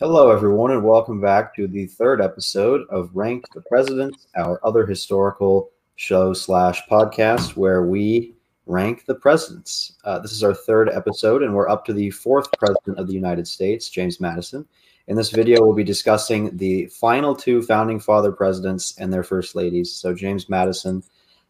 Hello, everyone, and welcome back to the third episode of Rank the President, our other historical show slash podcast where we rank the presidents. Uh, this is our third episode, and we're up to the fourth president of the United States, James Madison. In this video, we'll be discussing the final two founding father presidents and their first ladies. So, James Madison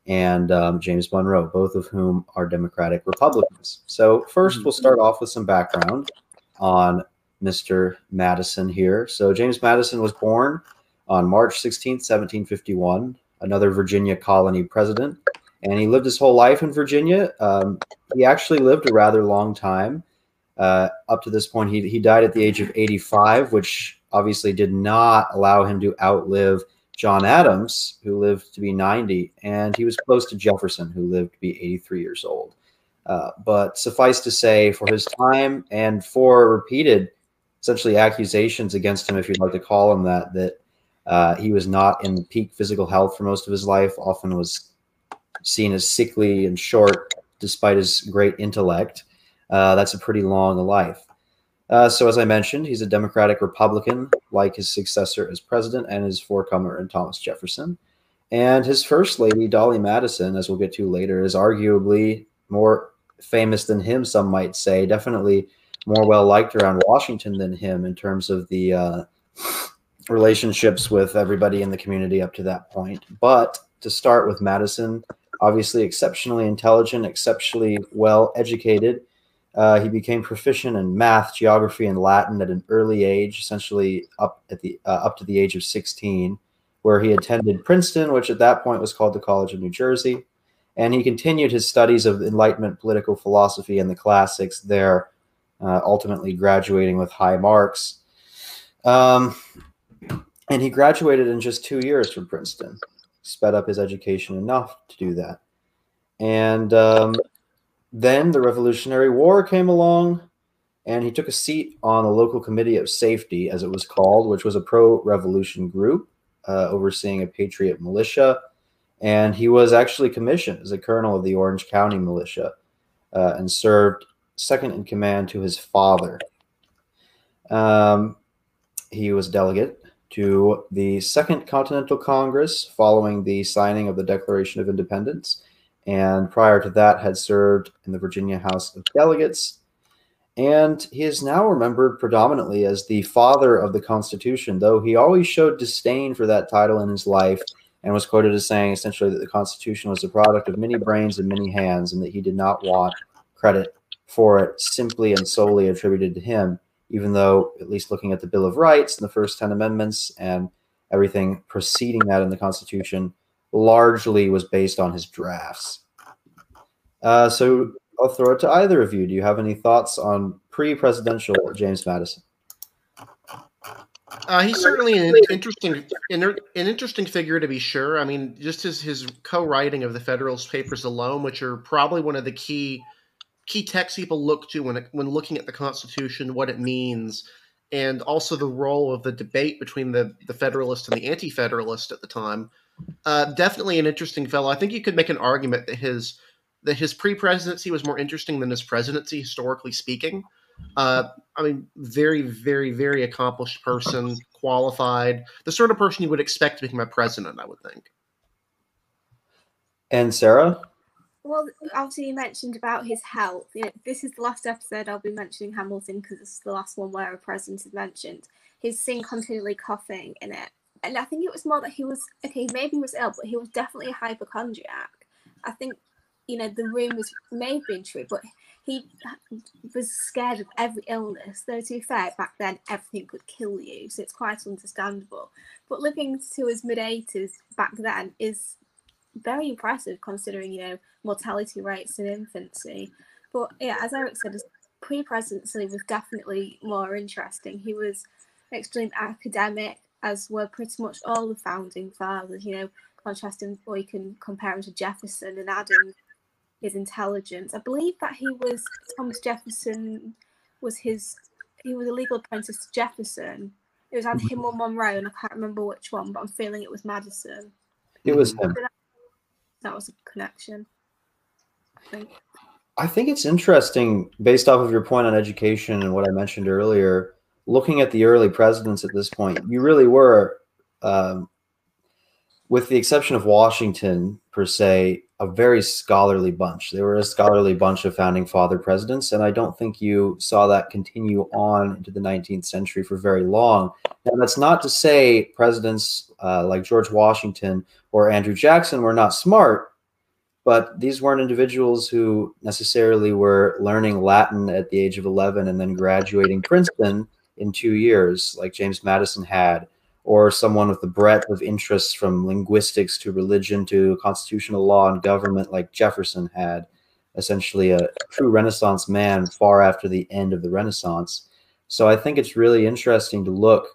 and um, James Monroe, both of whom are Democratic Republicans. So, first, we'll start off with some background on Mr. Madison here. So, James Madison was born on March 16, 1751, another Virginia colony president, and he lived his whole life in Virginia. Um, he actually lived a rather long time. Uh, up to this point, he, he died at the age of 85, which obviously did not allow him to outlive John Adams, who lived to be 90, and he was close to Jefferson, who lived to be 83 years old. Uh, but suffice to say, for his time and for repeated, essentially accusations against him, if you'd like to call him that, that uh, he was not in peak physical health for most of his life, often was seen as sickly and short despite his great intellect. Uh, that's a pretty long life. Uh, so, as I mentioned, he's a Democratic Republican, like his successor as president and his forecomer in Thomas Jefferson. And his first lady, Dolly Madison, as we'll get to later, is arguably more famous than him, some might say. Definitely more well liked around Washington than him in terms of the uh, relationships with everybody in the community up to that point. But to start with Madison, obviously exceptionally intelligent, exceptionally well educated. Uh, he became proficient in math, geography, and Latin at an early age, essentially up at the uh, up to the age of 16, where he attended Princeton, which at that point was called the College of New Jersey, and he continued his studies of Enlightenment political philosophy and the classics there, uh, ultimately graduating with high marks. Um, and he graduated in just two years from Princeton sped up his education enough to do that. And um, then the Revolutionary War came along, and he took a seat on the local committee of safety, as it was called, which was a pro revolution group uh, overseeing a patriot militia. And he was actually commissioned as a colonel of the Orange County militia uh, and served second in command to his father. Um, he was delegate to the Second Continental Congress following the signing of the Declaration of Independence, and prior to that had served in the Virginia House of Delegates. And he is now remembered predominantly as the father of the Constitution, though he always showed disdain for that title in his life and was quoted as saying essentially that the Constitution was the product of many brains and many hands, and that he did not want credit for it simply and solely attributed to him even though, at least looking at the Bill of Rights and the first 10 amendments and everything preceding that in the Constitution, largely was based on his drafts. Uh, so I'll throw it to either of you. Do you have any thoughts on pre presidential James Madison? Uh, he's certainly an interesting, an interesting figure to be sure. I mean, just as his co-writing of the Federalist Papers alone, which are probably one of the key key texts people look to when when looking at the Constitution, what it means, and also the role of the debate between the the Federalist and the Anti-Federalist at the time. Uh, definitely an interesting fellow. I think you could make an argument that his that his pre-presidency was more interesting than his presidency, historically speaking. Uh, I mean, very, very, very accomplished person, qualified, the sort of person you would expect to become a president. I would think. And Sarah, well, obviously you mentioned about his health. You know, this is the last episode I'll be mentioning Hamilton because it's the last one where a president is mentioned. He's seen continually coughing in it, and I think it was more that he was okay. Maybe he was ill, but he was definitely a hypochondriac. I think you know the rumors may have been true, but he was scared of every illness. Though to be fair, back then everything could kill you, so it's quite understandable. But living to his mid eighties back then is very impressive considering you know mortality rates in infancy. But yeah, as Eric said, his pre-presidency was definitely more interesting. He was extremely academic, as were pretty much all the founding fathers. You know, contrasting or you can compare him to Jefferson and adding his intelligence. I believe that he was Thomas Jefferson was his he was a legal apprentice to Jefferson. It was either him or Monroe, and I can't remember which one, but I'm feeling it was Madison. It was him that was a connection. I think. I think it's interesting, based off of your point on education and what I mentioned earlier, looking at the early presidents at this point, you really were, um, with the exception of Washington per se, a very scholarly bunch. They were a scholarly bunch of founding father presidents, and I don't think you saw that continue on into the 19th century for very long. Now, that's not to say presidents uh, like George Washington or Andrew Jackson were not smart, but these weren't individuals who necessarily were learning Latin at the age of 11 and then graduating Princeton in two years, like James Madison had or someone with the breadth of interests from linguistics to religion to constitutional law and government like Jefferson had, essentially a true Renaissance man far after the end of the Renaissance. So I think it's really interesting to look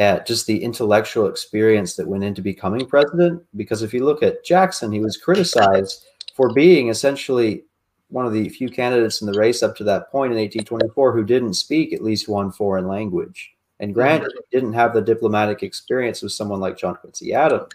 at just the intellectual experience that went into becoming president. Because if you look at Jackson, he was criticized for being essentially one of the few candidates in the race up to that point in 1824 who didn't speak at least one foreign language. And granted, he didn't have the diplomatic experience with someone like John Quincy Adams,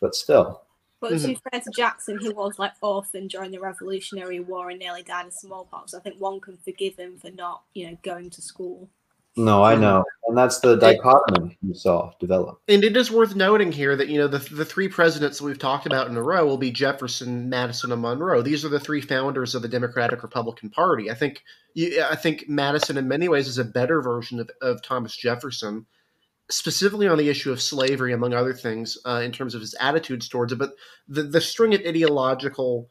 but still. But to be fair to Jackson, who was like orphaned during the Revolutionary War and nearly died of smallpox. I think one can forgive him for not, you know, going to school. No, I know, and that's the dichotomy you saw develop. And it is worth noting here that you know the the three presidents that we've talked about in a row will be Jefferson, Madison, and Monroe. These are the three founders of the Democratic Republican Party. I think you, I think Madison, in many ways, is a better version of, of Thomas Jefferson, specifically on the issue of slavery, among other things, uh, in terms of his attitudes towards it. But the the string of ideological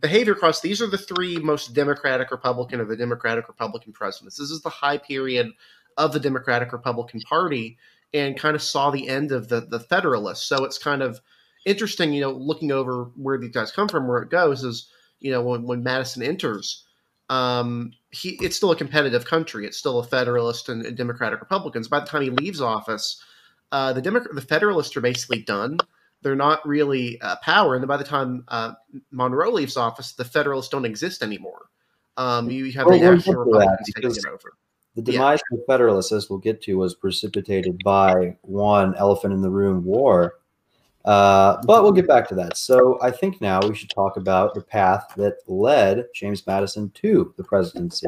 behavior across these are the three most democratic republican of the democratic republican presidents. This is the high period of the democratic republican party and kind of saw the end of the the federalists. So it's kind of interesting you know looking over where these guys come from where it goes is you know when, when madison enters um, he it's still a competitive country. It's still a federalist and, and democratic republicans. By the time he leaves office uh, the Demo- the federalists are basically done they're not really uh, power. And then by the time uh, Monroe leaves office, the Federalists don't exist anymore. Um, you have well, the National Republicans taking it over. The demise yeah. of the Federalists, as we'll get to, was precipitated by one elephant in the room war. Uh, but we'll get back to that. So I think now we should talk about the path that led James Madison to the presidency.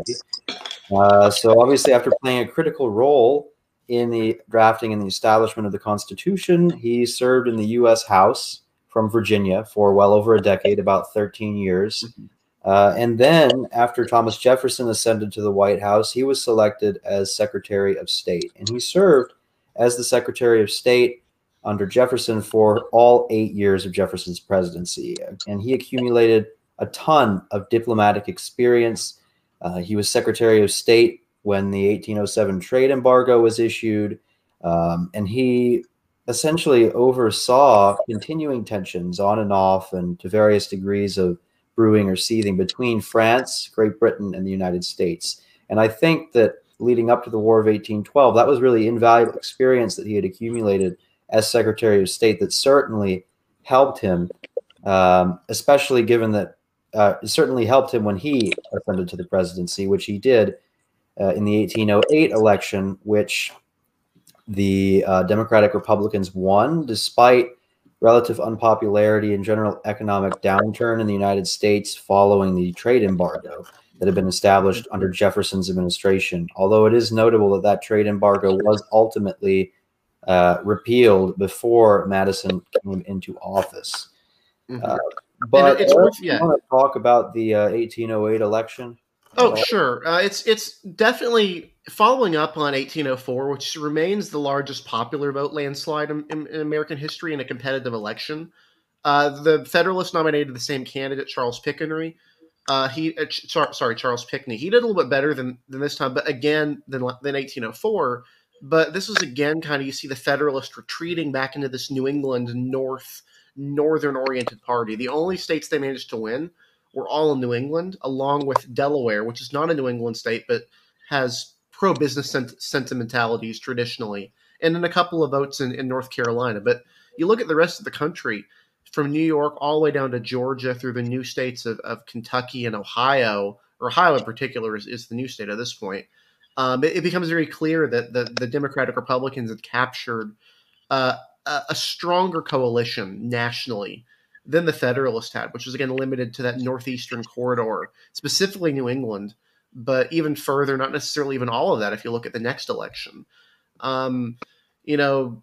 Uh, so obviously, after playing a critical role in the drafting and the establishment of the Constitution. He served in the U.S. House from Virginia for well over a decade, about 13 years. Mm-hmm. Uh, and then, after Thomas Jefferson ascended to the White House, he was selected as Secretary of State. And he served as the Secretary of State under Jefferson for all eight years of Jefferson's presidency. And he accumulated a ton of diplomatic experience. Uh, he was Secretary of State when the 1807 trade embargo was issued. Um, and he essentially oversaw continuing tensions on and off and to various degrees of brewing or seething between France, Great Britain, and the United States. And I think that leading up to the War of 1812, that was really invaluable experience that he had accumulated as Secretary of State that certainly helped him, um, especially given that uh, it certainly helped him when he ascended to the presidency, which he did uh, in the 1808 election, which the uh, Democratic Republicans won despite relative unpopularity and general economic downturn in the United States following the trade embargo that had been established under Jefferson's administration. Although it is notable that that trade embargo was ultimately uh, repealed before Madison came into office. Mm-hmm. Uh, but it's worth, yeah. want to talk about the 1808 uh, election. Oh, sure. Uh, it's it's definitely following up on 1804, which remains the largest popular vote landslide in, in, in American history in a competitive election. Uh, the Federalists nominated the same candidate, Charles Pinckney. Uh, he uh, sorry, Charles Pinckney. He did a little bit better than than this time, but again than than 1804. But this was again kind of you see the Federalists retreating back into this New England North northern oriented party. The only states they managed to win were all in New England, along with Delaware, which is not a New England state, but has pro business sent- sentimentalities traditionally, and then a couple of votes in, in North Carolina. But you look at the rest of the country, from New York all the way down to Georgia through the new states of, of Kentucky and Ohio, or Ohio in particular is, is the new state at this point. Um, it, it, becomes very clear that the, the Democratic Republicans have captured uh, a, a, stronger coalition nationally than the Federalist had, which was again limited to that northeastern corridor, specifically New England. but even further, not necessarily even all of that. If you look at the next election, um, you know,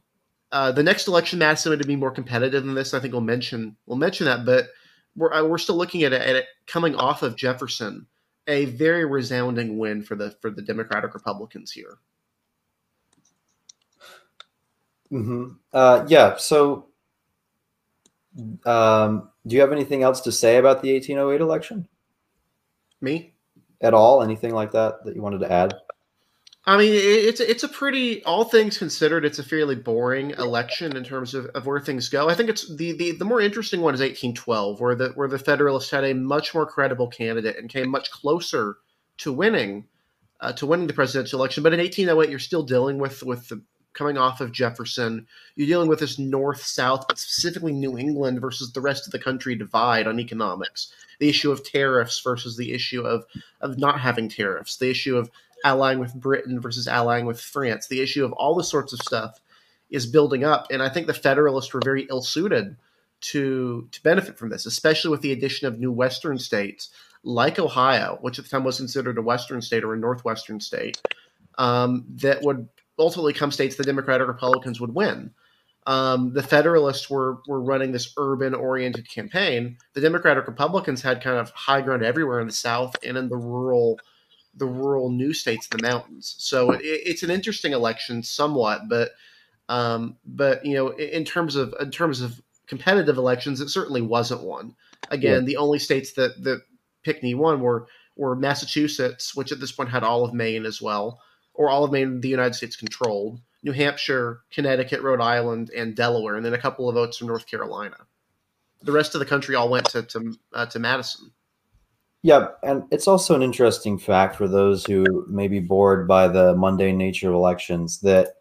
uh, the next election, Madison to be more competitive than this. I think we'll mention we'll mention that, but we're uh, we're still looking at it, at it coming off of Jefferson, a very resounding win for the for the Democratic Republicans here. Mm-hmm. Uh, yeah. So, um, do you have anything else to say about the 1808 election? Me? At all? Anything like that that you wanted to add? I mean, it's it's a pretty, all things considered, it's a fairly boring election in terms of, of where things go. I think it's the, the the more interesting one is 1812, where the where the Federalists had a much more credible candidate and came much closer to winning uh, to winning the presidential election. But in 1808, you're still dealing with with the coming off of Jefferson. You're dealing with this north south, but specifically New England versus the rest of the country divide on economics. The issue of tariffs versus the issue of of not having tariffs. The issue of allying with Britain versus allying with France. The issue of all the sorts of stuff is building up, and I think the Federalists were very ill suited to to benefit from this, especially with the addition of new Western states like Ohio, which at the time was considered a Western state or a Northwestern state, um, that would ultimately come states the Democratic Republicans would win. Um, the Federalists were were running this urban oriented campaign. The Democratic Republicans had kind of high ground everywhere in the South and in the rural the rural new states in the mountains. So it, it's an interesting election, somewhat, but um, but you know, in terms of in terms of competitive elections, it certainly wasn't one. Again, yeah. the only states that that Pinckney won were were Massachusetts, which at this point had all of Maine as well, or all of Maine the United States controlled, New Hampshire, Connecticut, Rhode Island, and Delaware, and then a couple of votes from North Carolina. The rest of the country all went to to, uh, to Madison. Yeah, and it's also an interesting fact for those who may be bored by the mundane nature of elections that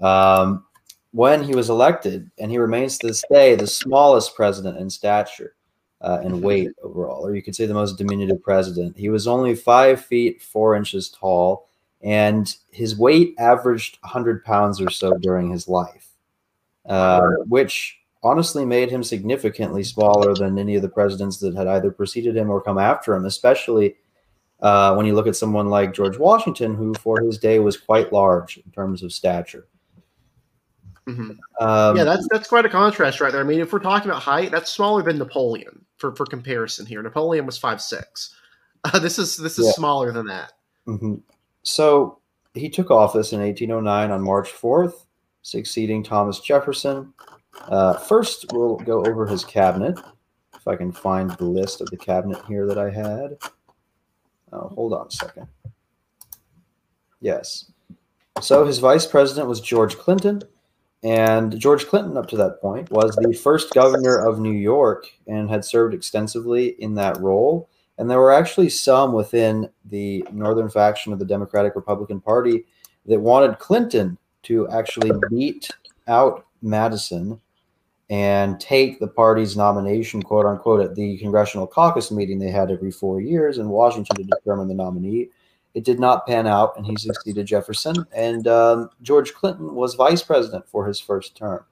um, when he was elected, and he remains to this day the smallest president in stature uh, and weight overall, or you could say the most diminutive president. He was only five feet four inches tall, and his weight averaged 100 pounds or so during his life, uh, which honestly made him significantly smaller than any of the presidents that had either preceded him or come after him, especially uh, when you look at someone like George Washington, who for his day was quite large in terms of stature. Mm-hmm. Um, yeah, that's that's quite a contrast right there. I mean, if we're talking about height, that's smaller than Napoleon for, for comparison here. Napoleon was five six. Uh, this is this is yeah. smaller than that. Mm-hmm. So he took office in 1809 on March 4th, succeeding Thomas Jefferson. Uh, first, we'll go over his cabinet. If I can find the list of the cabinet here that I had. Oh, hold on a second. Yes. So his vice president was George Clinton. And George Clinton, up to that point, was the first governor of New York and had served extensively in that role. And there were actually some within the northern faction of the Democratic Republican Party that wanted Clinton to actually beat out Madison and take the party's nomination, quote unquote, at the congressional caucus meeting they had every four years in Washington to determine the nominee. It did not pan out, and he succeeded Jefferson. And um, George Clinton was vice president for his first term.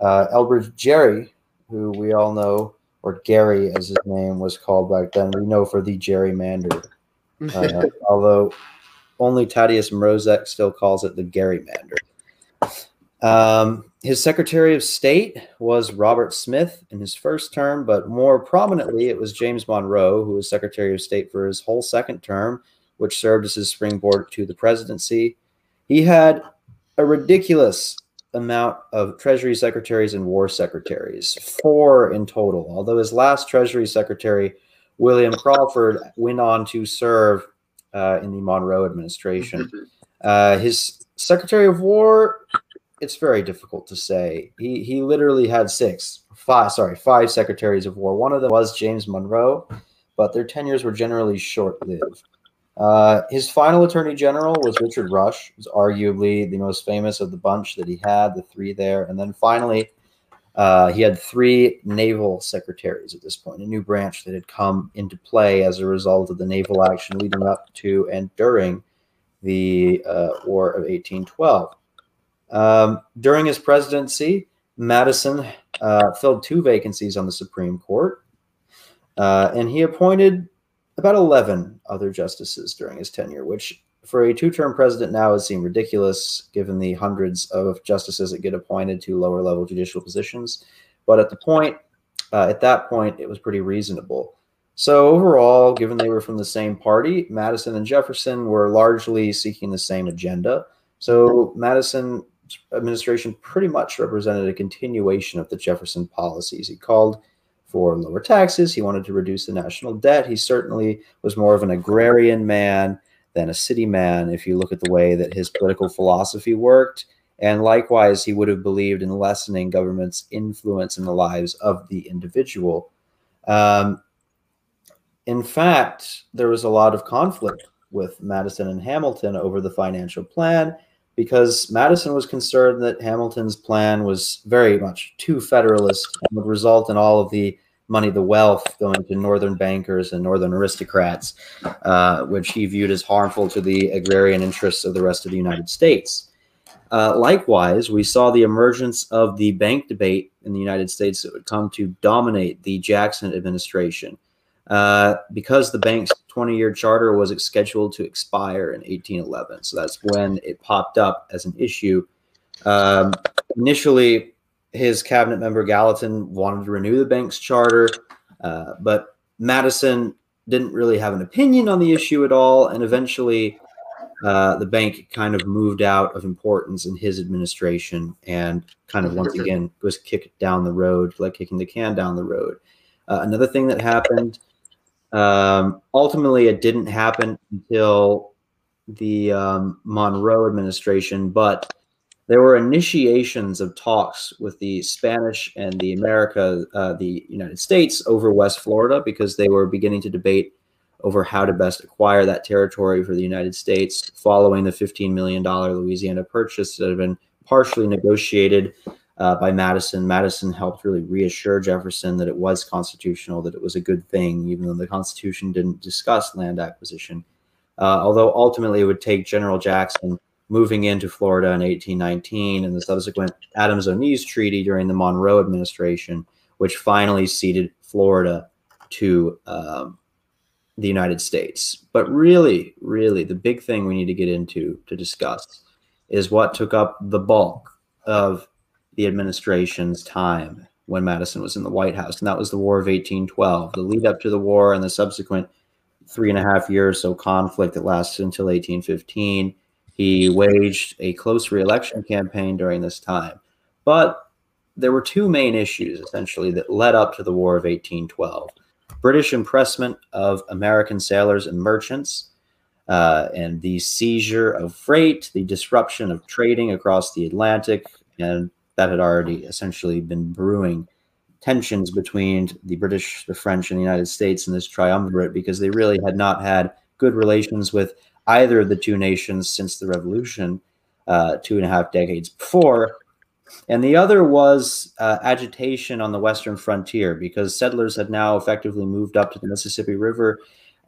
Uh, Elbridge Gerry, who we all know, or Gary as his name was called back then, we know for the gerrymander. Uh, although only Thaddeus Mrozek still calls it the gerrymander. Um, his Secretary of State was Robert Smith in his first term, but more prominently, it was James Monroe, who was Secretary of State for his whole second term, which served as his springboard to the presidency. He had a ridiculous amount of Treasury secretaries and war secretaries, four in total, although his last Treasury Secretary, William Crawford, went on to serve uh, in the Monroe administration. Uh, his Secretary of War it's very difficult to say. He he literally had six, five, sorry, five secretaries of war. One of them was James Monroe, but their tenures were generally short-lived. Uh, his final attorney general was Richard Rush, who's arguably the most famous of the bunch that he had, the three there. And then finally, uh, he had three naval secretaries at this point, a new branch that had come into play as a result of the naval action leading up to and during the uh, War of 1812. Um, during his presidency, Madison uh, filled two vacancies on the Supreme Court, uh, and he appointed about 11 other justices during his tenure, which for a two term president now would seem ridiculous given the hundreds of justices that get appointed to lower level judicial positions. But at the point, uh, at that point, it was pretty reasonable. So overall, given they were from the same party, Madison and Jefferson were largely seeking the same agenda. So Madison administration pretty much represented a continuation of the Jefferson policies. He called for lower taxes. He wanted to reduce the national debt. He certainly was more of an agrarian man than a city man if you look at the way that his political philosophy worked. And likewise, he would have believed in lessening government's influence in the lives of the individual. Um, in fact, there was a lot of conflict with Madison and Hamilton over the financial plan because Madison was concerned that Hamilton's plan was very much too federalist and would result in all of the money, the wealth going to northern bankers and northern aristocrats, uh, which he viewed as harmful to the agrarian interests of the rest of the United States. Uh, likewise, we saw the emergence of the bank debate in the United States that would come to dominate the Jackson administration. Uh, because the bank's 20 year charter was scheduled to expire in 1811. So that's when it popped up as an issue. Um, initially, his cabinet member Gallatin wanted to renew the bank's charter, uh, but Madison didn't really have an opinion on the issue at all. And eventually, uh, the bank kind of moved out of importance in his administration and kind of once again was kicked down the road, like kicking the can down the road. Uh, another thing that happened um, ultimately, it didn't happen until the um, Monroe administration, but there were initiations of talks with the Spanish and the America, uh, the United States over West Florida because they were beginning to debate over how to best acquire that territory for the United States following the $15 million Louisiana purchase that had been partially negotiated uh, by Madison. Madison helped really reassure Jefferson that it was constitutional, that it was a good thing, even though the Constitution didn't discuss land acquisition. Uh, although ultimately it would take General Jackson moving into Florida in 1819 and the subsequent Adams-Onís Treaty during the Monroe administration, which finally ceded Florida to um, the United States. But really, really, the big thing we need to get into to discuss is what took up the bulk of the administration's time when Madison was in the White House, and that was the War of 1812. The lead up to the war and the subsequent three and a half years so conflict that lasted until 1815. He waged a close reelection campaign during this time. But there were two main issues essentially that led up to the War of 1812 British impressment of American sailors and merchants, uh, and the seizure of freight, the disruption of trading across the Atlantic, and that had already essentially been brewing tensions between the British, the French, and the United States in this triumvirate because they really had not had good relations with either of the two nations since the revolution uh, two and a half decades before. And the other was uh, agitation on the western frontier because settlers had now effectively moved up to the Mississippi River.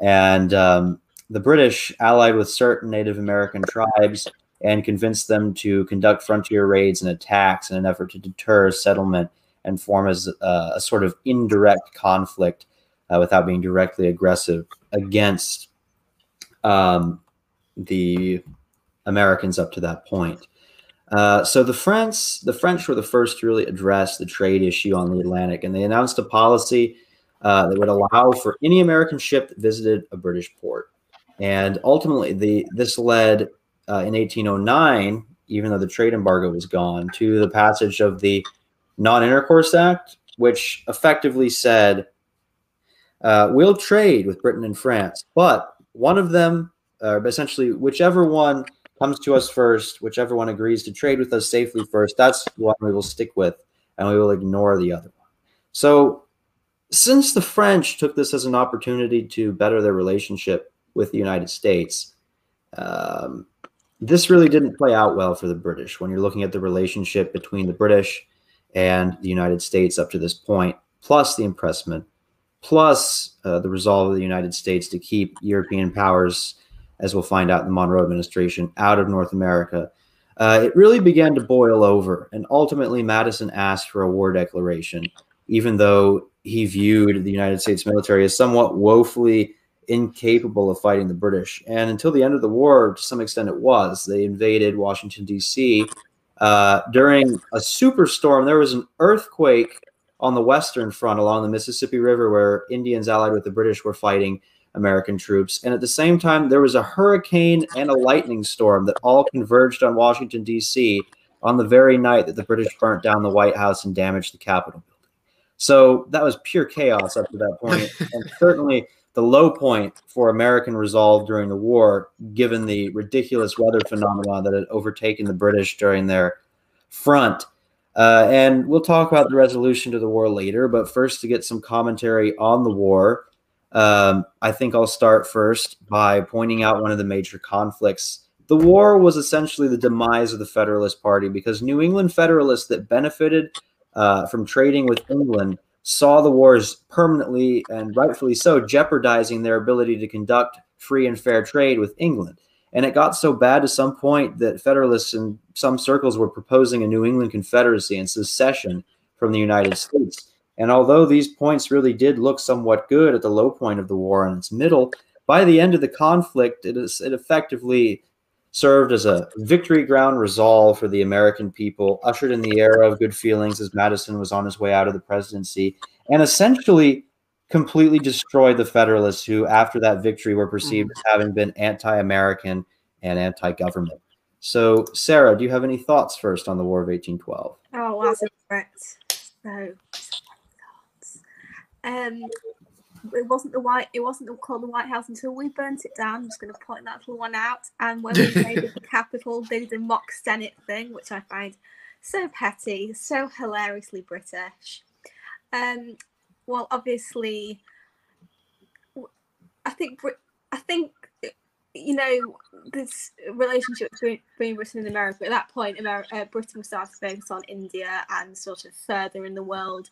And um, the British, allied with certain Native American tribes, and convince them to conduct frontier raids and attacks in an effort to deter settlement and form as uh, a sort of indirect conflict uh, without being directly aggressive against um, the Americans up to that point. Uh, so the French, the French were the first to really address the trade issue on the Atlantic, and they announced a policy uh, that would allow for any American ship that visited a British port. And ultimately, the this led uh, in 1809, even though the trade embargo was gone, to the passage of the Non Intercourse Act, which effectively said uh, we'll trade with Britain and France, but one of them, uh, essentially, whichever one comes to us first, whichever one agrees to trade with us safely first, that's one we will stick with, and we will ignore the other one. So, since the French took this as an opportunity to better their relationship with the United States, um, this really didn't play out well for the British when you're looking at the relationship between the British and the United States up to this point, plus the impressment, plus uh, the resolve of the United States to keep European powers, as we'll find out in the Monroe administration, out of North America. Uh, it really began to boil over, and ultimately Madison asked for a war declaration, even though he viewed the United States military as somewhat woefully incapable of fighting the British. And until the end of the war, to some extent, it was. They invaded Washington, D.C. Uh, during a superstorm, there was an earthquake on the Western Front along the Mississippi River where Indians allied with the British were fighting American troops. And at the same time, there was a hurricane and a lightning storm that all converged on Washington, D.C. on the very night that the British burnt down the White House and damaged the Capitol building. So that was pure chaos up to that point, and certainly the low point for American resolve during the war, given the ridiculous weather phenomenon that had overtaken the British during their front. Uh, and we'll talk about the resolution to the war later, but first, to get some commentary on the war, um, I think I'll start first by pointing out one of the major conflicts. The war was essentially the demise of the Federalist Party because New England Federalists that benefited uh, from trading with England saw the wars permanently and rightfully so jeopardizing their ability to conduct free and fair trade with England. And it got so bad to some point that Federalists in some circles were proposing a New England Confederacy and secession from the United States. And although these points really did look somewhat good at the low point of the war and its middle, by the end of the conflict, it, is, it effectively served as a victory ground resolve for the American people, ushered in the era of good feelings as Madison was on his way out of the presidency, and essentially completely destroyed the Federalists, who, after that victory, were perceived as having been anti American and anti government. So, Sarah, do you have any thoughts first on the War of 1812? Oh, that's correct. So, um, it wasn't the white it wasn't called the White House until we burnt it down. I'm just going to point that little one out. And when we made the Capitol, they did the mock Senate thing, which I find so petty, so hilariously British. Um, well, obviously, I think I think you know this relationship between, between Britain and America. At that point, America, uh, Britain was starting to focus on India and sort of further in the world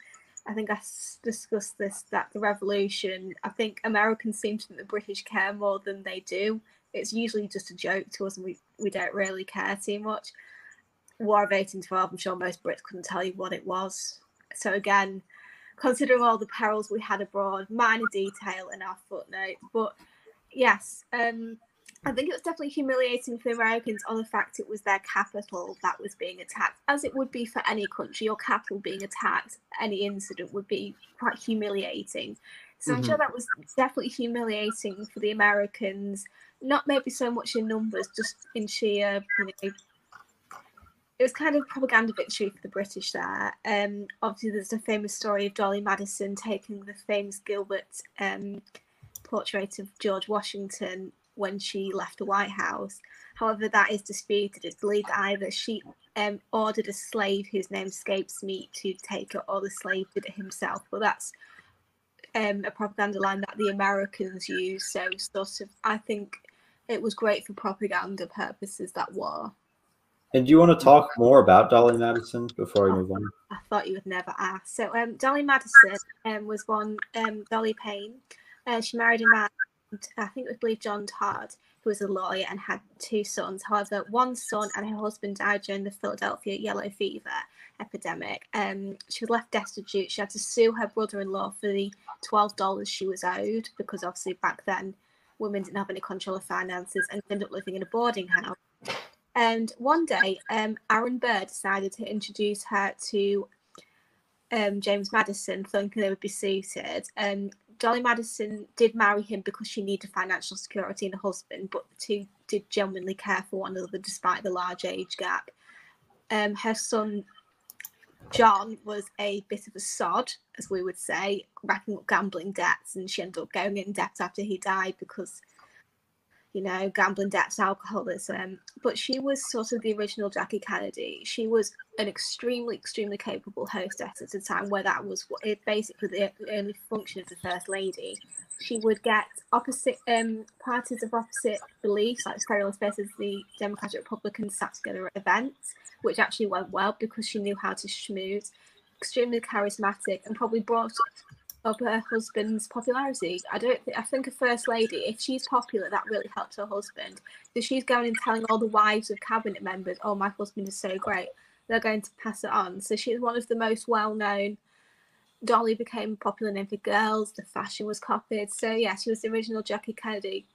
I think I discussed this that the revolution. I think Americans seem to think the British care more than they do. It's usually just a joke to us, and we we don't really care too much. War of eighteen twelve. I'm sure most Brits couldn't tell you what it was. So again, considering all the perils we had abroad, minor detail in our footnote, but yes, um, I think it was definitely humiliating for the Americans on the fact it was their capital that was being attacked, as it would be for any country. Your capital being attacked, any incident would be quite humiliating. So mm-hmm. I'm sure that was definitely humiliating for the Americans. Not maybe so much in numbers, just in sheer, you know, it was kind of propaganda victory for the British there. Um, obviously, there's a famous story of Dolly Madison taking the famous Gilbert um, portrait of George Washington when she left the White House. However, that is disputed. It's believed either she um, ordered a slave whose name escapes me to take it, or the slave did it himself. But that's um, a propaganda line that the Americans use. So, sort of, I think it was great for propaganda purposes. That war. And do you want to talk more about Dolly Madison before we move on? I thought you would never ask. So, um, Dolly Madison um, was one um, Dolly Payne. Uh, she married a man I think it was believed John Todd, who was a lawyer and had two sons. However, one son and her husband died during the Philadelphia yellow fever epidemic. Um, she was left destitute. She had to sue her brother-in-law for the twelve dollars she was owed because obviously back then women didn't have any control of finances and ended up living in a boarding house. And one day, um, Aaron Burr decided to introduce her to um, James Madison, thinking they would be suited. Um, Dolly Madison did marry him because she needed financial security in a husband, but the two did genuinely care for one another despite the large age gap. Um, her son John was a bit of a sod, as we would say, racking up gambling debts, and she ended up going in debt after he died because you know, gambling debts, alcoholism. But she was sort of the original Jackie Kennedy. She was an extremely, extremely capable hostess at a time where that was what it basically the only function of the first lady. She would get opposite um, parties of opposite beliefs, like Federalist versus the Democratic Republicans, sat together at events, which actually went well because she knew how to schmooze. Extremely charismatic and probably brought up her husband's popularity. I don't. Th- I think a first lady, if she's popular, that really helps her husband. If she's going and telling all the wives of cabinet members, "Oh, my husband is so great," they're going to pass it on. So she's one of the most well-known Dolly became a popular name for girls. The fashion was copied. So yeah, she was the original Jackie Kennedy.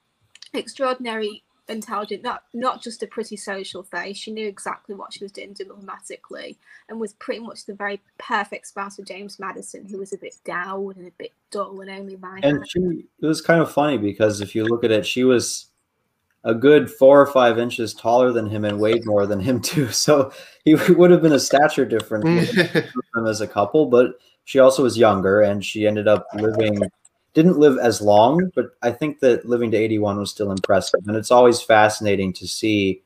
Extraordinary, intelligent, not not just a pretty social face. She knew exactly what she was doing diplomatically, and was pretty much the very perfect spouse for James Madison, who was a bit down and a bit dull and only my. And she, it was kind of funny because if you look at it, she was a good four or five inches taller than him and weighed more than him too. So he would have been a stature difference mm. as a couple, but she also was younger and she ended up living didn't live as long, but I think that living to 81 was still impressive. And it's always fascinating to see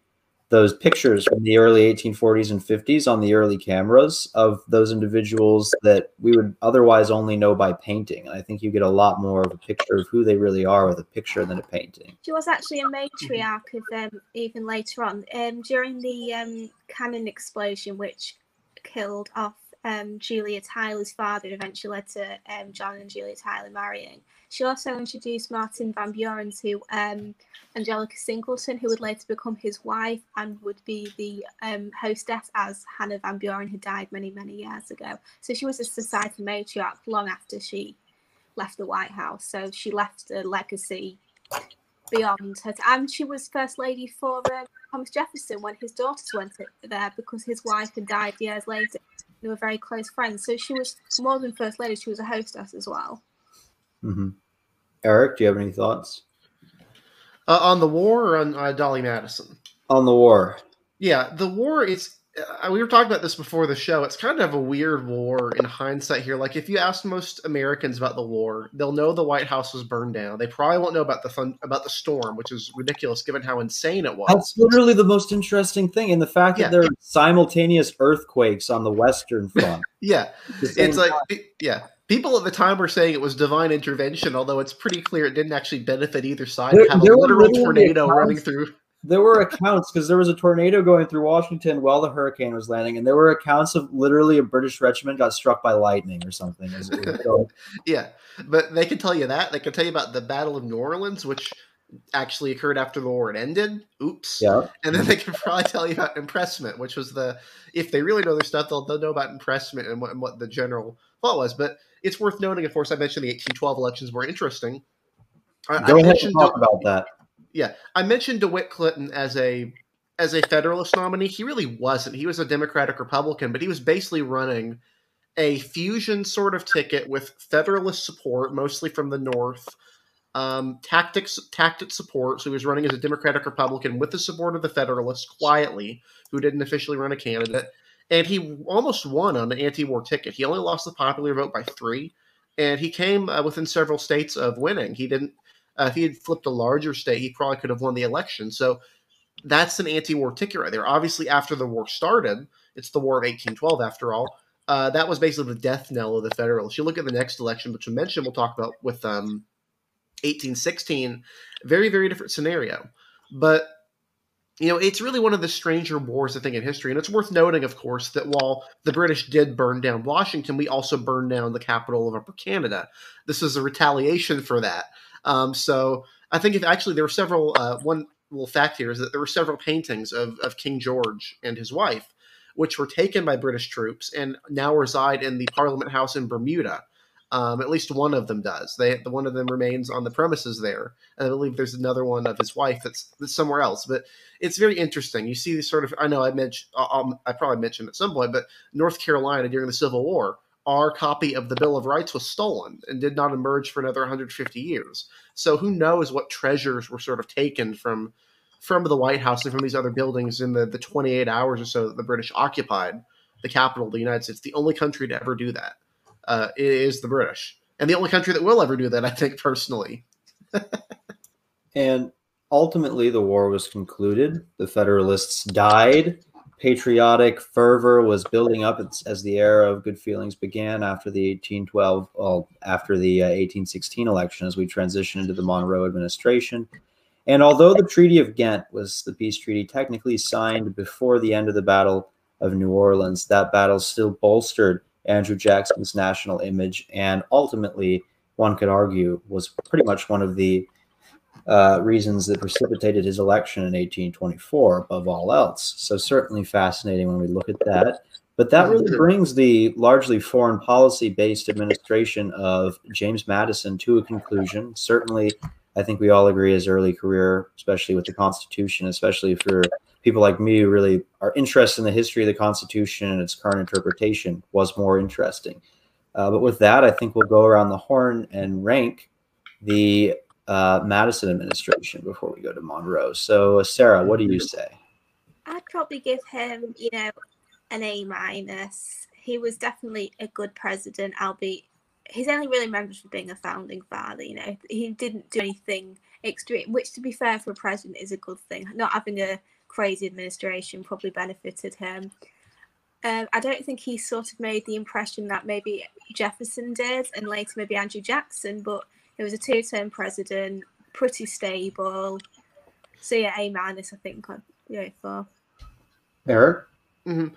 those pictures from the early 1840s and 50s on the early cameras of those individuals that we would otherwise only know by painting. And I think you get a lot more of a picture of who they really are with a picture than a painting. She was actually a matriarch of them even later on. Um, during the um, cannon explosion, which killed off um, Julia Tyler's father and eventually led to um, John and Julia Tyler marrying. She also introduced Martin Van Buren to um, Angelica Singleton, who would later become his wife and would be the um, hostess as Hannah Van Buren, had died many, many years ago. So she was a society matriarch long after she left the White House. So she left a legacy beyond her. And she was first lady for uh, Thomas Jefferson when his daughters went there because his wife had died years later. They were very close friends. So she was more than first lady; she was a hostess as well. Mm-hmm. Eric, do you have any thoughts uh, on the war or on uh, Dolly Madison? On the war. Yeah, the war is we were talking about this before the show. It's kind of a weird war in hindsight here. Like if you ask most Americans about the war, they'll know the White House was burned down. They probably won't know about the fun, about the storm, which is ridiculous given how insane it was. That's literally the most interesting thing, and the fact yeah. that there are simultaneous earthquakes on the Western Front. yeah, it's like time. yeah. People at the time were saying it was divine intervention, although it's pretty clear it didn't actually benefit either side. There, have a literal tornado running through there were accounts because there was a tornado going through Washington while the hurricane was landing, and there were accounts of literally a British regiment got struck by lightning or something. yeah, but they can tell you that. They can tell you about the Battle of New Orleans, which actually occurred after the war had ended. Oops. Yeah. And then they can probably tell you about impressment, which was the if they really know their stuff, they'll, they'll know about impressment and what, and what the general thought was. But it's worth noting, of course, I mentioned the 1812 elections were interesting. Go I, ahead and talk about that yeah, I mentioned DeWitt Clinton as a as a Federalist nominee. He really wasn't. He was a Democratic Republican, but he was basically running a fusion sort of ticket with Federalist support, mostly from the North. Um, tactics, tactic support. So he was running as a Democratic Republican with the support of the Federalists quietly, who didn't officially run a candidate. And he almost won on the anti-war ticket. He only lost the popular vote by three, and he came uh, within several states of winning. He didn't uh, if he had flipped a larger state, he probably could have won the election. So that's an anti-war ticket right there. Obviously, after the war started, it's the War of 1812 after all. Uh, that was basically the death knell of the Federalists. You look at the next election, which we mentioned, we'll talk about with um, 1816. Very, very different scenario. But you know, it's really one of the stranger wars, I think, in history. And it's worth noting, of course, that while the British did burn down Washington, we also burned down the capital of Upper Canada. This is a retaliation for that. Um, so I think if actually there were several, uh, one little fact here is that there were several paintings of, of King George and his wife, which were taken by British troops and now reside in the Parliament House in Bermuda. Um, at least one of them does. They, the one of them remains on the premises there, and I believe there's another one of his wife that's, that's somewhere else. But it's very interesting. You see these sort of. I know I mentioned. I probably mentioned at some point, but North Carolina during the Civil War our copy of the Bill of Rights was stolen and did not emerge for another 150 years. So who knows what treasures were sort of taken from from the White House and from these other buildings in the, the 28 hours or so that the British occupied the capital of the United States. The only country to ever do that uh, is the British, and the only country that will ever do that, I think personally. and ultimately, the war was concluded. The Federalists died patriotic fervor was building up as the era of good feelings began after the 1812, well, after the uh, 1816 election, as we transitioned into the Monroe administration. And although the Treaty of Ghent was the peace treaty technically signed before the end of the Battle of New Orleans, that battle still bolstered Andrew Jackson's national image and ultimately, one could argue, was pretty much one of the uh, reasons that precipitated his election in 1824 above all else. So, certainly fascinating when we look at that. But that really brings the largely foreign policy based administration of James Madison to a conclusion. Certainly, I think we all agree his early career, especially with the Constitution, especially for people like me who really are interested in the history of the Constitution and its current interpretation, was more interesting. Uh, but with that, I think we'll go around the horn and rank the uh, Madison administration before we go to Monroe. So, Sarah, what do you say? I'd probably give him, you know, an A minus. He was definitely a good president, albeit he's only really remembered for being a founding father. You know, he didn't do anything extreme, which, to be fair, for a president is a good thing. Not having a crazy administration probably benefited him. Um, I don't think he sort of made the impression that maybe Jefferson did, and later maybe Andrew Jackson. But it was a two-term president, pretty stable. So yeah, A minus, I think. I'd go for. Eric. Mm-hmm.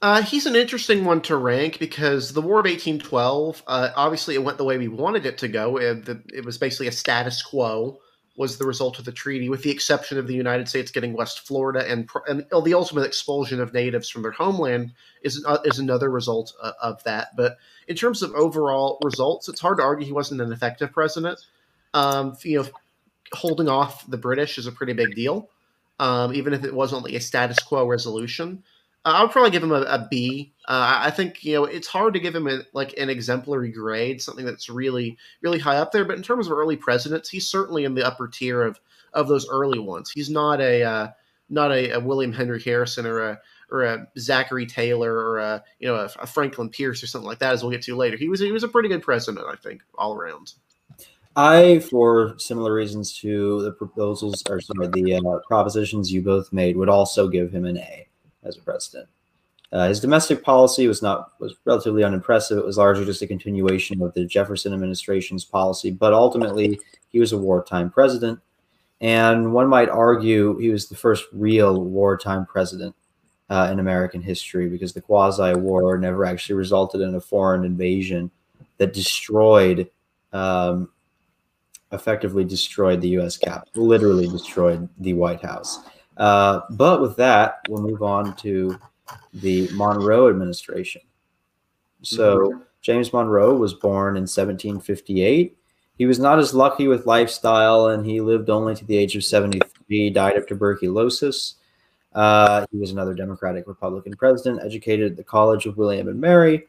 Uh, he's an interesting one to rank because the War of 1812, uh, obviously, it went the way we wanted it to go. It, it, was basically a status quo, was the result of the treaty, with the exception of the United States getting West Florida and, and the ultimate expulsion of natives from their homeland is uh, is another result uh, of that. But in terms of overall results, it's hard to argue he wasn't an effective president. Um, you know, holding off the British is a pretty big deal, um, even if it was only a status quo resolution. I would probably give him a, a B. Uh, I think you know it's hard to give him a, like an exemplary grade, something that's really really high up there. But in terms of early presidents, he's certainly in the upper tier of of those early ones. He's not a uh, not a, a, William Henry Harrison or a or a Zachary Taylor or a you know a, a, Franklin Pierce or something like that, as we'll get to later. He was he was a pretty good president, I think, all around. I, for similar reasons to the proposals or sorry, the uh, propositions you both made, would also give him an A as a president. Uh, his domestic policy was not was relatively unimpressive. It was largely just a continuation of the Jefferson administration's policy, but ultimately he was a wartime president, and one might argue he was the first real wartime president uh, in American history because the quasi-war never actually resulted in a foreign invasion that destroyed, um, effectively destroyed the U.S. Capitol, literally destroyed the White House. Uh, but with that, we'll move on to the Monroe administration. So mm-hmm. James Monroe was born in 1758. He was not as lucky with lifestyle, and he lived only to the age of 73. Died of tuberculosis. Uh, he was another Democratic Republican president. Educated at the College of William and Mary.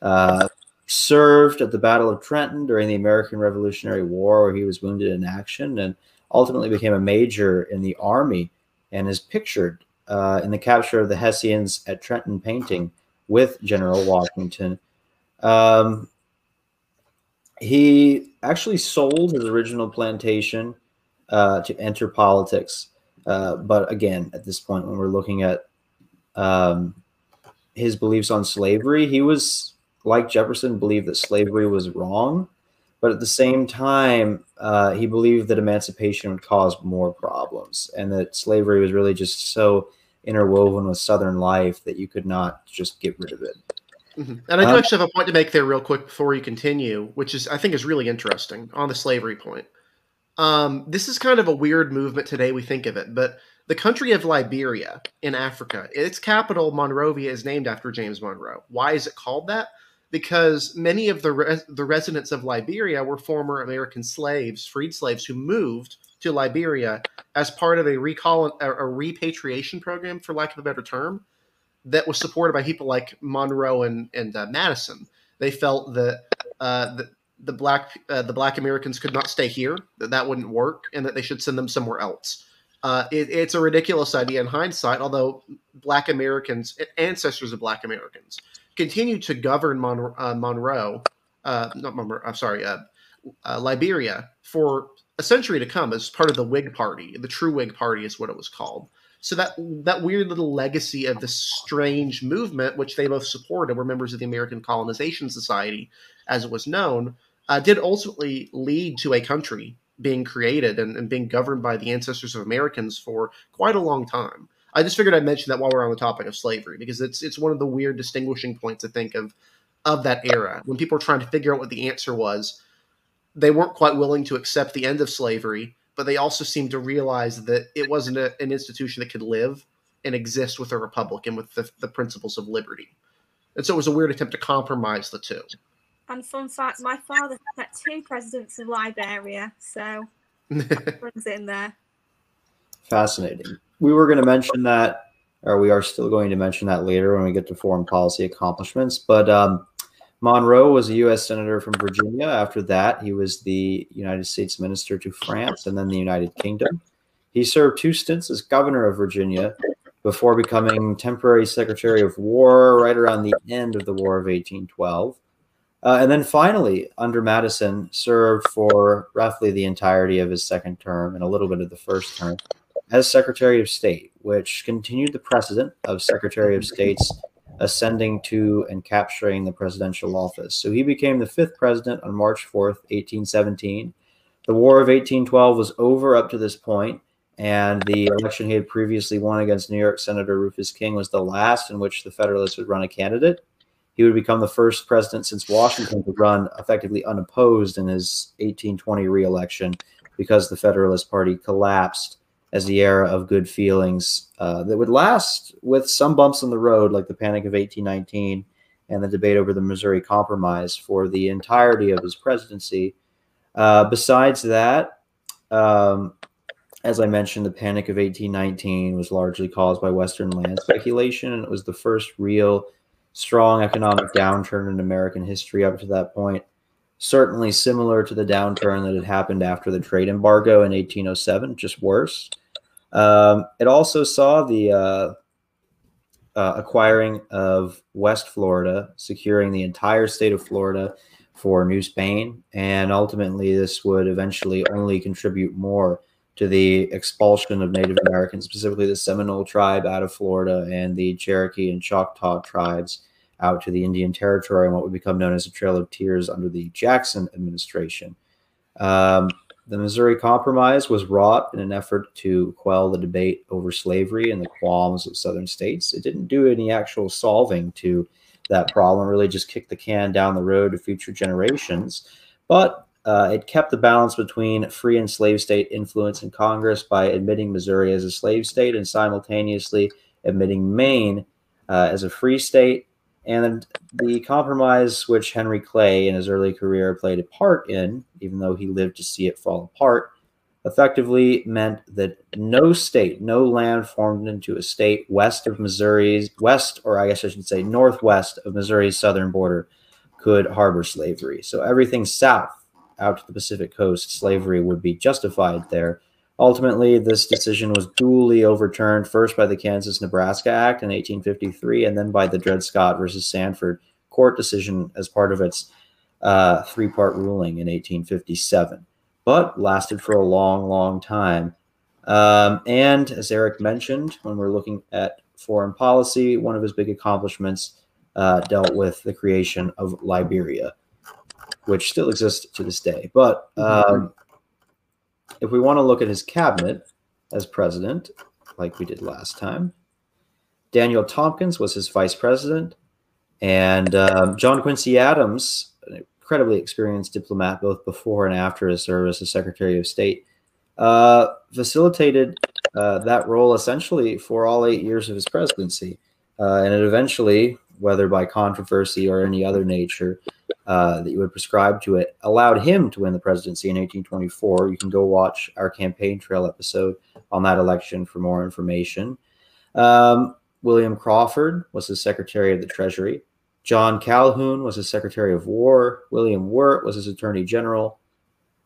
Uh, served at the Battle of Trenton during the American Revolutionary War, where he was wounded in action, and ultimately became a major in the army and is pictured uh, in the capture of the Hessians at Trenton painting with General Washington. Um, he actually sold his original plantation uh, to enter politics. Uh, but again, at this point, when we're looking at um, his beliefs on slavery, he was like Jefferson, believed that slavery was wrong. But at the same time, uh, he believed that emancipation would cause more problems and that slavery was really just so interwoven with Southern life that you could not just get rid of it. Mm-hmm. And I do um, actually have a point to make there, real quick, before you continue, which is I think is really interesting on the slavery point. Um, this is kind of a weird movement today. We think of it, but the country of Liberia in Africa, its capital Monrovia is named after James Monroe. Why is it called that? Because many of the res- the residents of Liberia were former American slaves, freed slaves who moved to Liberia as part of a recall a, a repatriation program, for lack of a better term, that was supported by people like Monroe and and uh, Madison. They felt that uh, the, the black uh, the black Americans could not stay here, that that wouldn't work, and that they should send them somewhere else. Uh, it, it's a ridiculous idea in hindsight, although black Americans, ancestors of black Americans, continued to govern Mon- uh, Monroe, uh, not Monroe, I'm sorry, uh, uh, Liberia for a century to come as part of the Whig Party. The True Whig Party is what it was called. So that that weird little legacy of this strange movement, which they both supported, were members of the American Colonization Society, as it was known, uh, did ultimately lead to a country being created and, and being governed by the ancestors of Americans for quite a long time. I just figured I'd mention that while we're on the topic of slavery because it's it's one of the weird distinguishing points I think of of that era when people were trying to figure out what the answer was. They weren't quite willing to accept the end of slavery, but they also seemed to realize that it wasn't a, an institution that could live and exist with a republic and with the, the principles of liberty. And so it was a weird attempt to compromise the two. And fun fact, my father met two presidents of Liberia, so runs in there. Fascinating. We were going to mention that, or we are still going to mention that later when we get to foreign policy accomplishments. But um, Monroe was a U.S. Senator from Virginia. After that, he was the United States Minister to France and then the United Kingdom. He served two stints as governor of Virginia before becoming temporary Secretary of War right around the end of the War of 1812. Uh, and then finally, under Madison, served for roughly the entirety of his second term and a little bit of the first term as Secretary of State, which continued the precedent of Secretary of States ascending to and capturing the presidential office. So he became the fifth president on March 4th, 1817. The War of 1812 was over up to this point, and the election he had previously won against New York Senator Rufus King was the last in which the Federalists would run a candidate. He would become the first president since Washington to run effectively unopposed in his 1820 reelection because the Federalist Party collapsed as the era of good feelings uh, that would last with some bumps in the road, like the Panic of 1819 and the debate over the Missouri Compromise for the entirety of his presidency. Uh, besides that, um, as I mentioned, the Panic of 1819 was largely caused by Western land speculation, and it was the first real strong economic downturn in American history up to that point. Certainly similar to the downturn that had happened after the trade embargo in 1807, just worse. Um, it also saw the uh, uh, acquiring of West Florida, securing the entire state of Florida for New Spain. And ultimately, this would eventually only contribute more to the expulsion of Native Americans, specifically the Seminole tribe out of Florida and the Cherokee and Choctaw tribes out to the Indian Territory and what would become known as the Trail of Tears under the Jackson administration. Um, the Missouri Compromise was wrought in an effort to quell the debate over slavery and the qualms of Southern states. It didn't do any actual solving to that problem, really just kicked the can down the road to future generations. But uh, it kept the balance between free and slave state influence in Congress by admitting Missouri as a slave state and simultaneously admitting Maine uh, as a free state and the compromise, which Henry Clay in his early career played a part in, even though he lived to see it fall apart, effectively meant that no state, no land formed into a state west of Missouri's, west, or I guess I should say northwest of Missouri's southern border, could harbor slavery. So everything south out to the Pacific coast, slavery would be justified there. Ultimately, this decision was duly overturned first by the Kansas Nebraska Act in 1853 and then by the Dred Scott versus Sandford court decision as part of its uh, three part ruling in 1857, but lasted for a long, long time. Um, and as Eric mentioned, when we're looking at foreign policy, one of his big accomplishments uh, dealt with the creation of Liberia, which still exists to this day. But um, if we want to look at his cabinet as president, like we did last time, Daniel Tompkins was his vice president, and um, John Quincy Adams, an incredibly experienced diplomat both before and after his service as Secretary of State, uh, facilitated uh, that role essentially for all eight years of his presidency. Uh, and it eventually, whether by controversy or any other nature, uh, that you would prescribe to it allowed him to win the presidency in 1824. You can go watch our campaign trail episode on that election for more information. Um, William Crawford was his Secretary of the Treasury. John Calhoun was his Secretary of War. William Wirt was his Attorney General.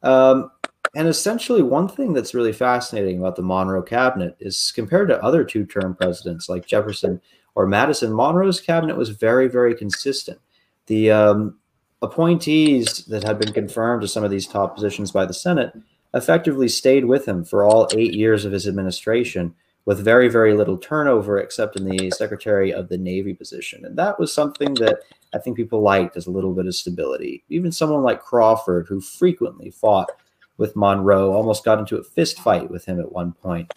Um, and essentially, one thing that's really fascinating about the Monroe cabinet is compared to other two term presidents like Jefferson or Madison, Monroe's cabinet was very, very consistent. The um, appointees that had been confirmed to some of these top positions by the Senate effectively stayed with him for all eight years of his administration with very, very little turnover except in the Secretary of the Navy position. And that was something that I think people liked as a little bit of stability. Even someone like Crawford, who frequently fought with Monroe, almost got into a fist fight with him at one point,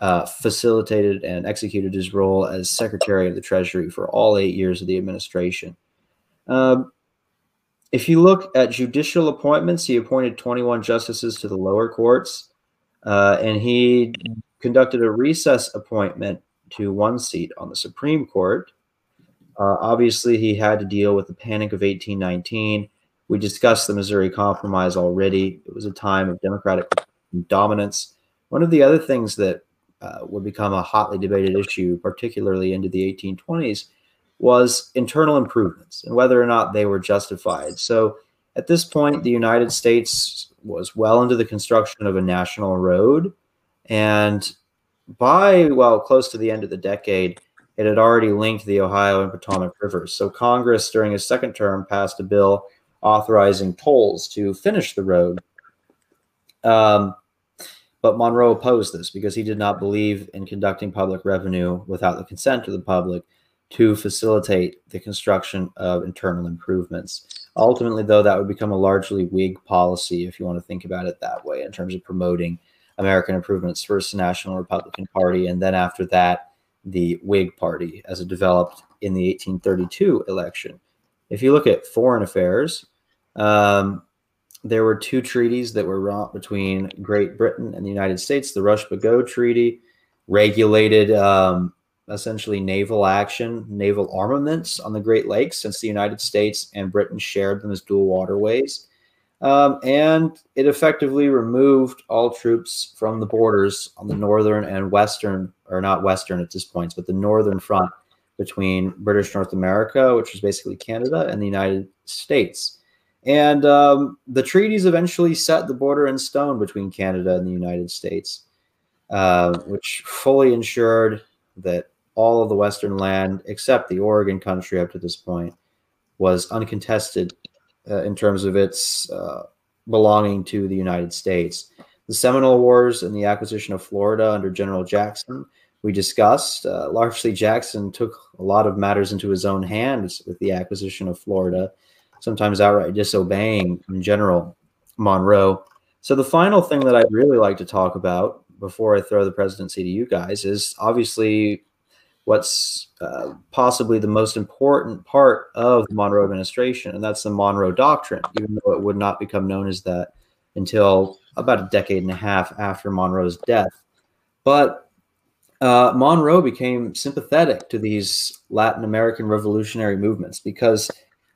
uh, facilitated and executed his role as Secretary of the Treasury for all eight years of the administration. Um, if you look at judicial appointments, he appointed 21 justices to the lower courts. uh, and he conducted a recess appointment to one seat on the Supreme Court. Uh, obviously, he had to deal with the Panic of 1819. We discussed the Missouri Compromise already. It was a time of Democratic dominance. One of the other things that uh, would become a hotly debated issue, particularly into the 1820s, was internal improvements and whether or not they were justified. So at this point, the United States was well into the construction of a national road. And by, well, close to the end of the decade, it had already linked the Ohio and Potomac rivers. So Congress, during his second term, passed a bill authorizing tolls to finish the road. Um, but Monroe opposed this because he did not believe in conducting public revenue without the consent of the public to facilitate the construction of internal improvements. Ultimately, though, that would become a largely Whig policy, if you want to think about it that way, in terms of promoting American improvements, first the National Republican Party, and then after that, the Whig Party as it developed in the 1832 election. If you look at foreign affairs, um, there were two treaties that were wrought between Great Britain and the United States. The Rush-Bagot Treaty regulated um, essentially naval action, naval armaments on the Great Lakes, since the United States and Britain shared them as dual waterways. Um, and it effectively removed all troops from the borders on the northern and western, or not western at this point, but the northern front between British North America, which was basically Canada, and the United States. And um, the treaties eventually set the border in stone between Canada and the United States, uh, which fully ensured that all of the Western land, except the Oregon country up to this point, was uncontested uh, in terms of its uh, belonging to the United States. The Seminole Wars and the acquisition of Florida under General Jackson, we discussed. Uh, largely, Jackson took a lot of matters into his own hands with the acquisition of Florida, sometimes outright disobeying in general Monroe. So, the final thing that I'd really like to talk about before I throw the presidency to you guys is obviously what's uh, possibly the most important part of the Monroe administration, and that's the Monroe Doctrine, even though it would not become known as that until about a decade and a half after Monroe's death. But uh, Monroe became sympathetic to these Latin American revolutionary movements because,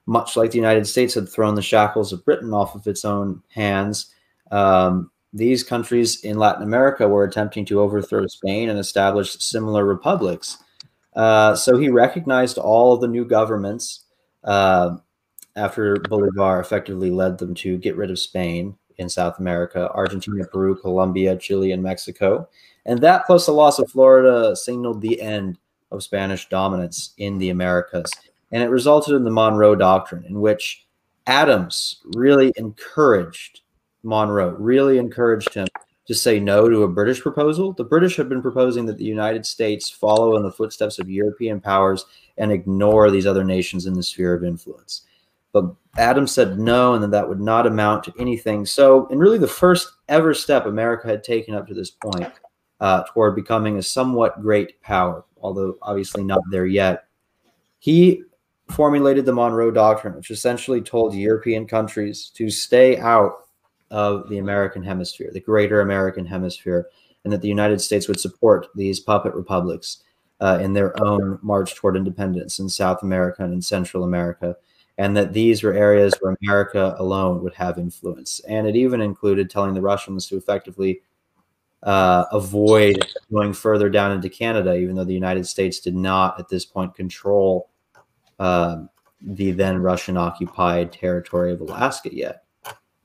much like the United States had thrown the shackles of Britain off of its own hands, um, these countries in Latin America were attempting to overthrow Spain and establish similar republics. Uh, so he recognized all of the new governments uh, after Bolivar effectively led them to get rid of Spain in South America, Argentina, Peru, Colombia, Chile, and Mexico. And that plus the loss of Florida signaled the end of Spanish dominance in the Americas. And it resulted in the Monroe Doctrine, in which Adams really encouraged Monroe, really encouraged him to say no to a British proposal. The British have been proposing that the United States follow in the footsteps of European powers and ignore these other nations in the sphere of influence. But Adams said no, and that that would not amount to anything. So, in really the first ever step America had taken up to this point uh, toward becoming a somewhat great power, although obviously not there yet, he formulated the Monroe Doctrine, which essentially told European countries to stay out of the American hemisphere, the greater American hemisphere, and that the United States would support these puppet republics uh, in their own march toward independence in South America and in Central America, and that these were areas where America alone would have influence. And it even included telling the Russians to effectively uh, avoid going further down into Canada, even though the United States did not at this point control uh, the then Russian occupied territory of Alaska yet.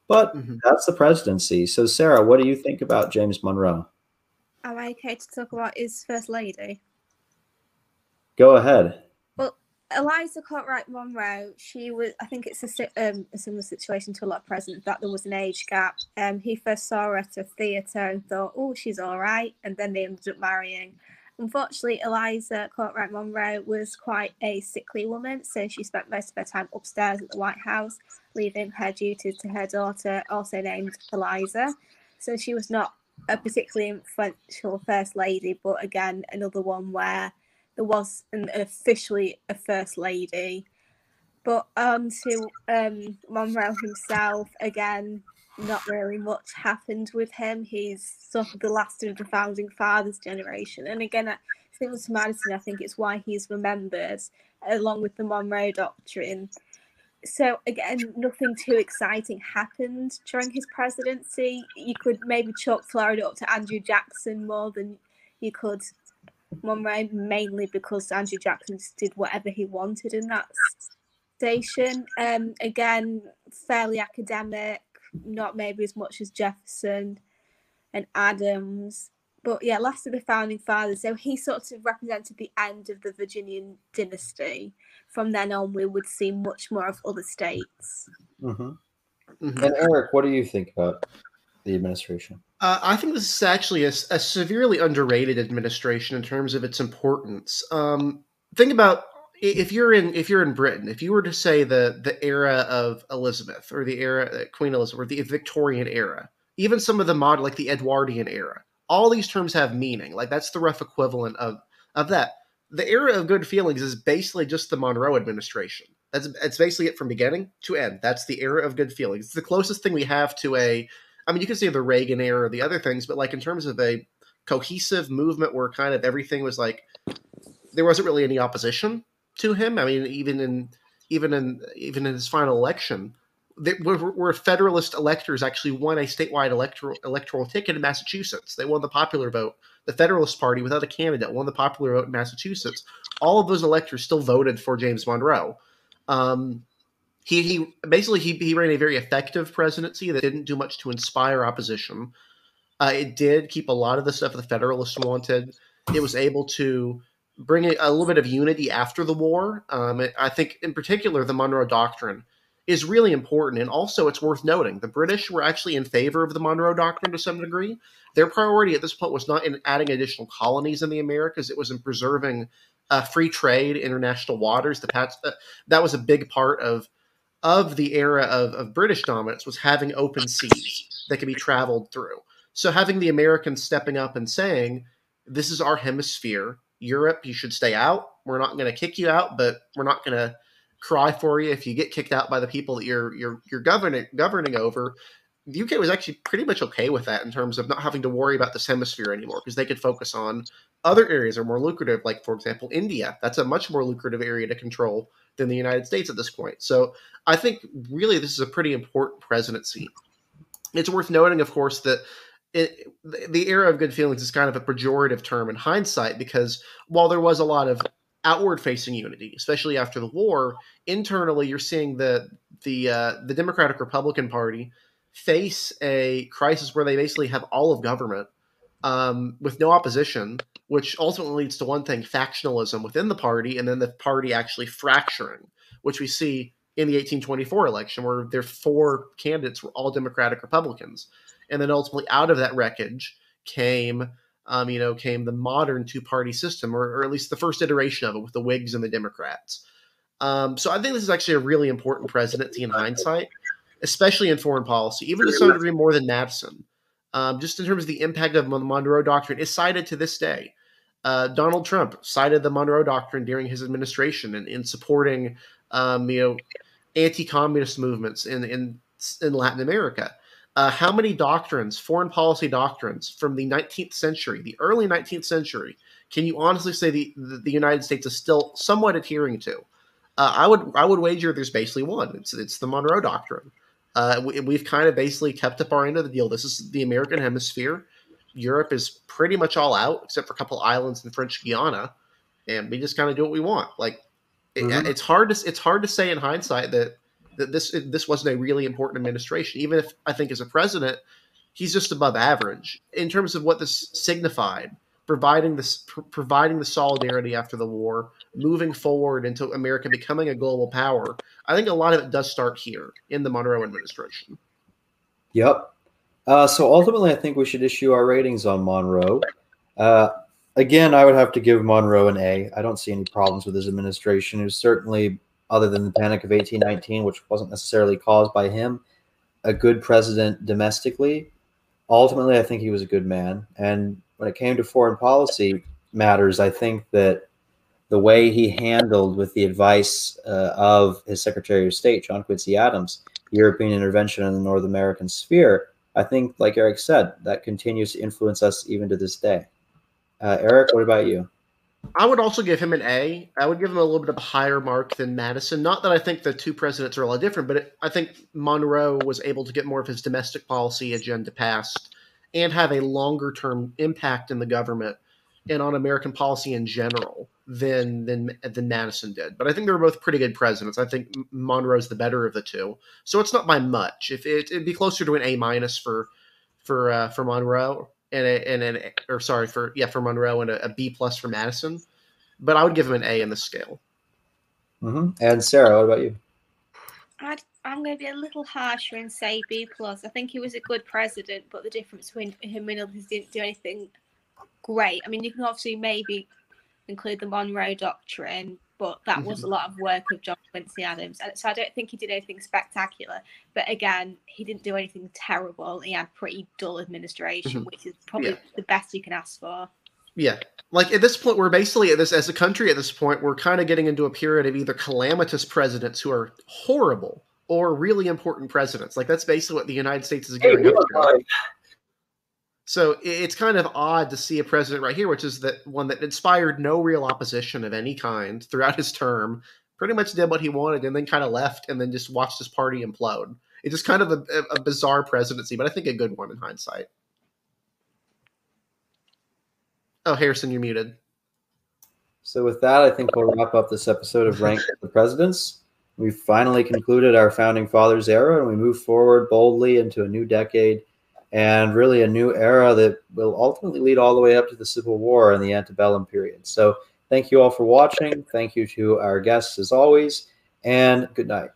But mm-hmm. that's the presidency. So, Sarah, what do you think about James Monroe? Am I okay to talk about his first lady? Go ahead. Well, Eliza Kortright Monroe, she was, I think it's a, um, a similar situation to a lot of presidents, that there was an age gap. Um, he first saw her at a theatre and thought, oh, she's all right. And then they ended up marrying. Unfortunately, Eliza Kortright Monroe was quite a sickly woman, so she spent most of her time upstairs at the White House, leaving her duties to her daughter, also named Eliza. So she was not a particularly influential first lady, but again, another one where there was an, officially a first lady. But um, to um, Monroe himself, again, not really much happened with him. He's sort of the last of the founding fathers generation. And again, similar to Madison, I think it's why he's remembered, along with the Monroe Doctrine. So again, nothing too exciting happened during his presidency. You could maybe chalk Florida up to Andrew Jackson more than you could Monroe, mainly because Andrew Jackson did whatever he wanted in that station. Um, again, fairly academic, not maybe as much as Jefferson and Adams. But yeah, last of the founding fathers. So he sort of represented the end of the Virginian dynasty. From then on, we would see much more of other states. Mm-hmm. Mm-hmm. And Eric, what do you think about the administration? Uh, I think this is actually a, a, severely underrated administration in terms of its importance. Um, think about if you're in if you're in Britain, if you were to say the the era of Elizabeth or the era uh, Queen Elizabeth or the Victorian era, even some of the modern like the Edwardian era, all these terms have meaning. Like that's the rough equivalent of of that. The era of good feelings is basically just the Monroe administration. That's it's basically it from beginning to end. That's the era of good feelings. It's the closest thing we have to a. I mean, you can say the Reagan era or the other things, but like in terms of a cohesive movement where kind of everything was like there wasn't really any opposition to him. I mean, even in even in even in his final election, where, where Federalist electors actually won a statewide electoral electoral ticket in Massachusetts. They won the popular vote. The Federalist Party, without a candidate, won the popular vote in Massachusetts. All of those electors still voted for James Monroe. Um, he, he basically he, he ran a very effective presidency that didn't do much to inspire opposition. Uh, it did keep a lot of the stuff the Federalists wanted. It was able to bring a, little bit of unity after the war. Um, I think, in particular, the Monroe Doctrine is really important. And also, it's worth noting the British were actually in favor of the Monroe Doctrine to some degree. Their priority at this point was not in adding additional colonies in the Americas, it was in preserving uh, free trade, international waters. The Pats, uh, that was a big part of of the era of, of British dominance was having open seas that could be traveled through. So having the Americans stepping up and saying, "This is our hemisphere. Europe, you should stay out. We're not going to kick you out, but we're not going to cry for you if you get kicked out by the people that you're you're you're governing governing over. The UK was actually pretty much okay with that in terms of not having to worry about this hemisphere anymore because they could focus on other areas that are more lucrative, like for example India. That's a much more lucrative area to control than the United States at this point. So I think really this is a pretty important presidency. It's worth noting, of course, that it, the era of good feelings is kind of a pejorative term in hindsight because while there was a lot of outward facing unity, especially after the war, internally you're seeing the the uh, the Democratic Republican Party face a crisis where they basically have all of government um, with no opposition, which ultimately leads to one thing: factionalism within the party, and then the party actually fracturing, which we see in the 1824 election, where their four candidates were all Democratic Republicans and then ultimately out of that wreckage came um, you know came the modern two party system or, or, at least the first iteration of it with the whigs and the democrats. Um, so i think this is actually a really important presidency in hindsight especially in foreign policy even to some degree more than madison. Um, just in terms of the impact of the monroe doctrine is cited to this day. Uh, donald trump cited the monroe doctrine during his administration in, in supporting um, you know anti-communist movements in, in in latin america uh, how many doctrines, foreign policy doctrines from the 19th century, the early 19th century, can you honestly say the, the, the United States is still somewhat adhering to? Uh, I would I would wager there's basically one. It's it's the Monroe Doctrine. Uh, we, have kind of basically kept up our end of the deal. This is the American hemisphere. Europe is pretty much all out except for a couple islands in French Guiana, and we just kind of do what we want. Like mm-hmm. it, it's hard to it's hard to say in hindsight that that this this wasn't a really important administration. Even if I think as a president, he's just above average in terms of what this signified. Providing this, pr- providing the solidarity after the war, moving forward into America becoming a global power. I think a lot of it does start here in the Monroe administration. Yep. Uh, so ultimately, I think we should issue our ratings on Monroe. Uh, again, I would have to give Monroe an A. I don't see any problems with his administration. It was certainly other than the Panic of 1819, which wasn't necessarily caused by him, a good president domestically. Ultimately, I think he was a good man. And when it came to foreign policy matters, I think that the way he handled with the advice uh, of his Secretary of State, John Quincy Adams, European intervention in the North American sphere, I think, like Eric said, that continues to influence us even to this day. Uh, Eric, what about you? I would also give him an A. I would give him a little bit of a higher mark than Madison. Not that I think the two presidents are a lot different, but it, I think Monroe was able to get more of his domestic policy agenda passed and have a longer term impact in the government and on American policy in general than than than Madison did. But I think they were both pretty good presidents. I think Monroe's the better of the two. So it's not by much. If it, would be closer to an A minus for for uh, for Monroe and a, and an or sorry for yeah for Monroe and a, a B plus for Madison. But I would give him an A in the scale. Mm-hmm. And Sarah, what about you? i am going to be a little harsher and say B plus. I think he was a good president, but the difference between him and others didn't do anything great. I mean, you can obviously maybe include the Monroe Doctrine, but that was mm-hmm. a lot of work of John Quincy Adams. And so I don't think he did anything spectacular. But again, he didn't do anything terrible. He had pretty dull administration, mm-hmm. which is probably yeah. the best you can ask for. Yeah. Like at this point, we're basically at this as a country at this point, we're kind of getting into a period of either calamitous presidents who are horrible or really important presidents. Like that's basically what the United States is gearing hey, up to. So it's kind of odd to see a president right here, which is that one that inspired no real opposition of any kind throughout his term, pretty much did what he wanted and then kind of left and then just watched his party implode. It's just kind of a, a bizarre presidency, but I think a good one in hindsight. Oh, Harrison, you're muted. So with that, I think we'll wrap up this episode of Rank the Presidents. We've finally concluded our founding fathers era and we move forward boldly into a new decade and really a new era that will ultimately lead all the way up to the Civil War and the antebellum period. So thank you all for watching. Thank you to our guests as always, and good night.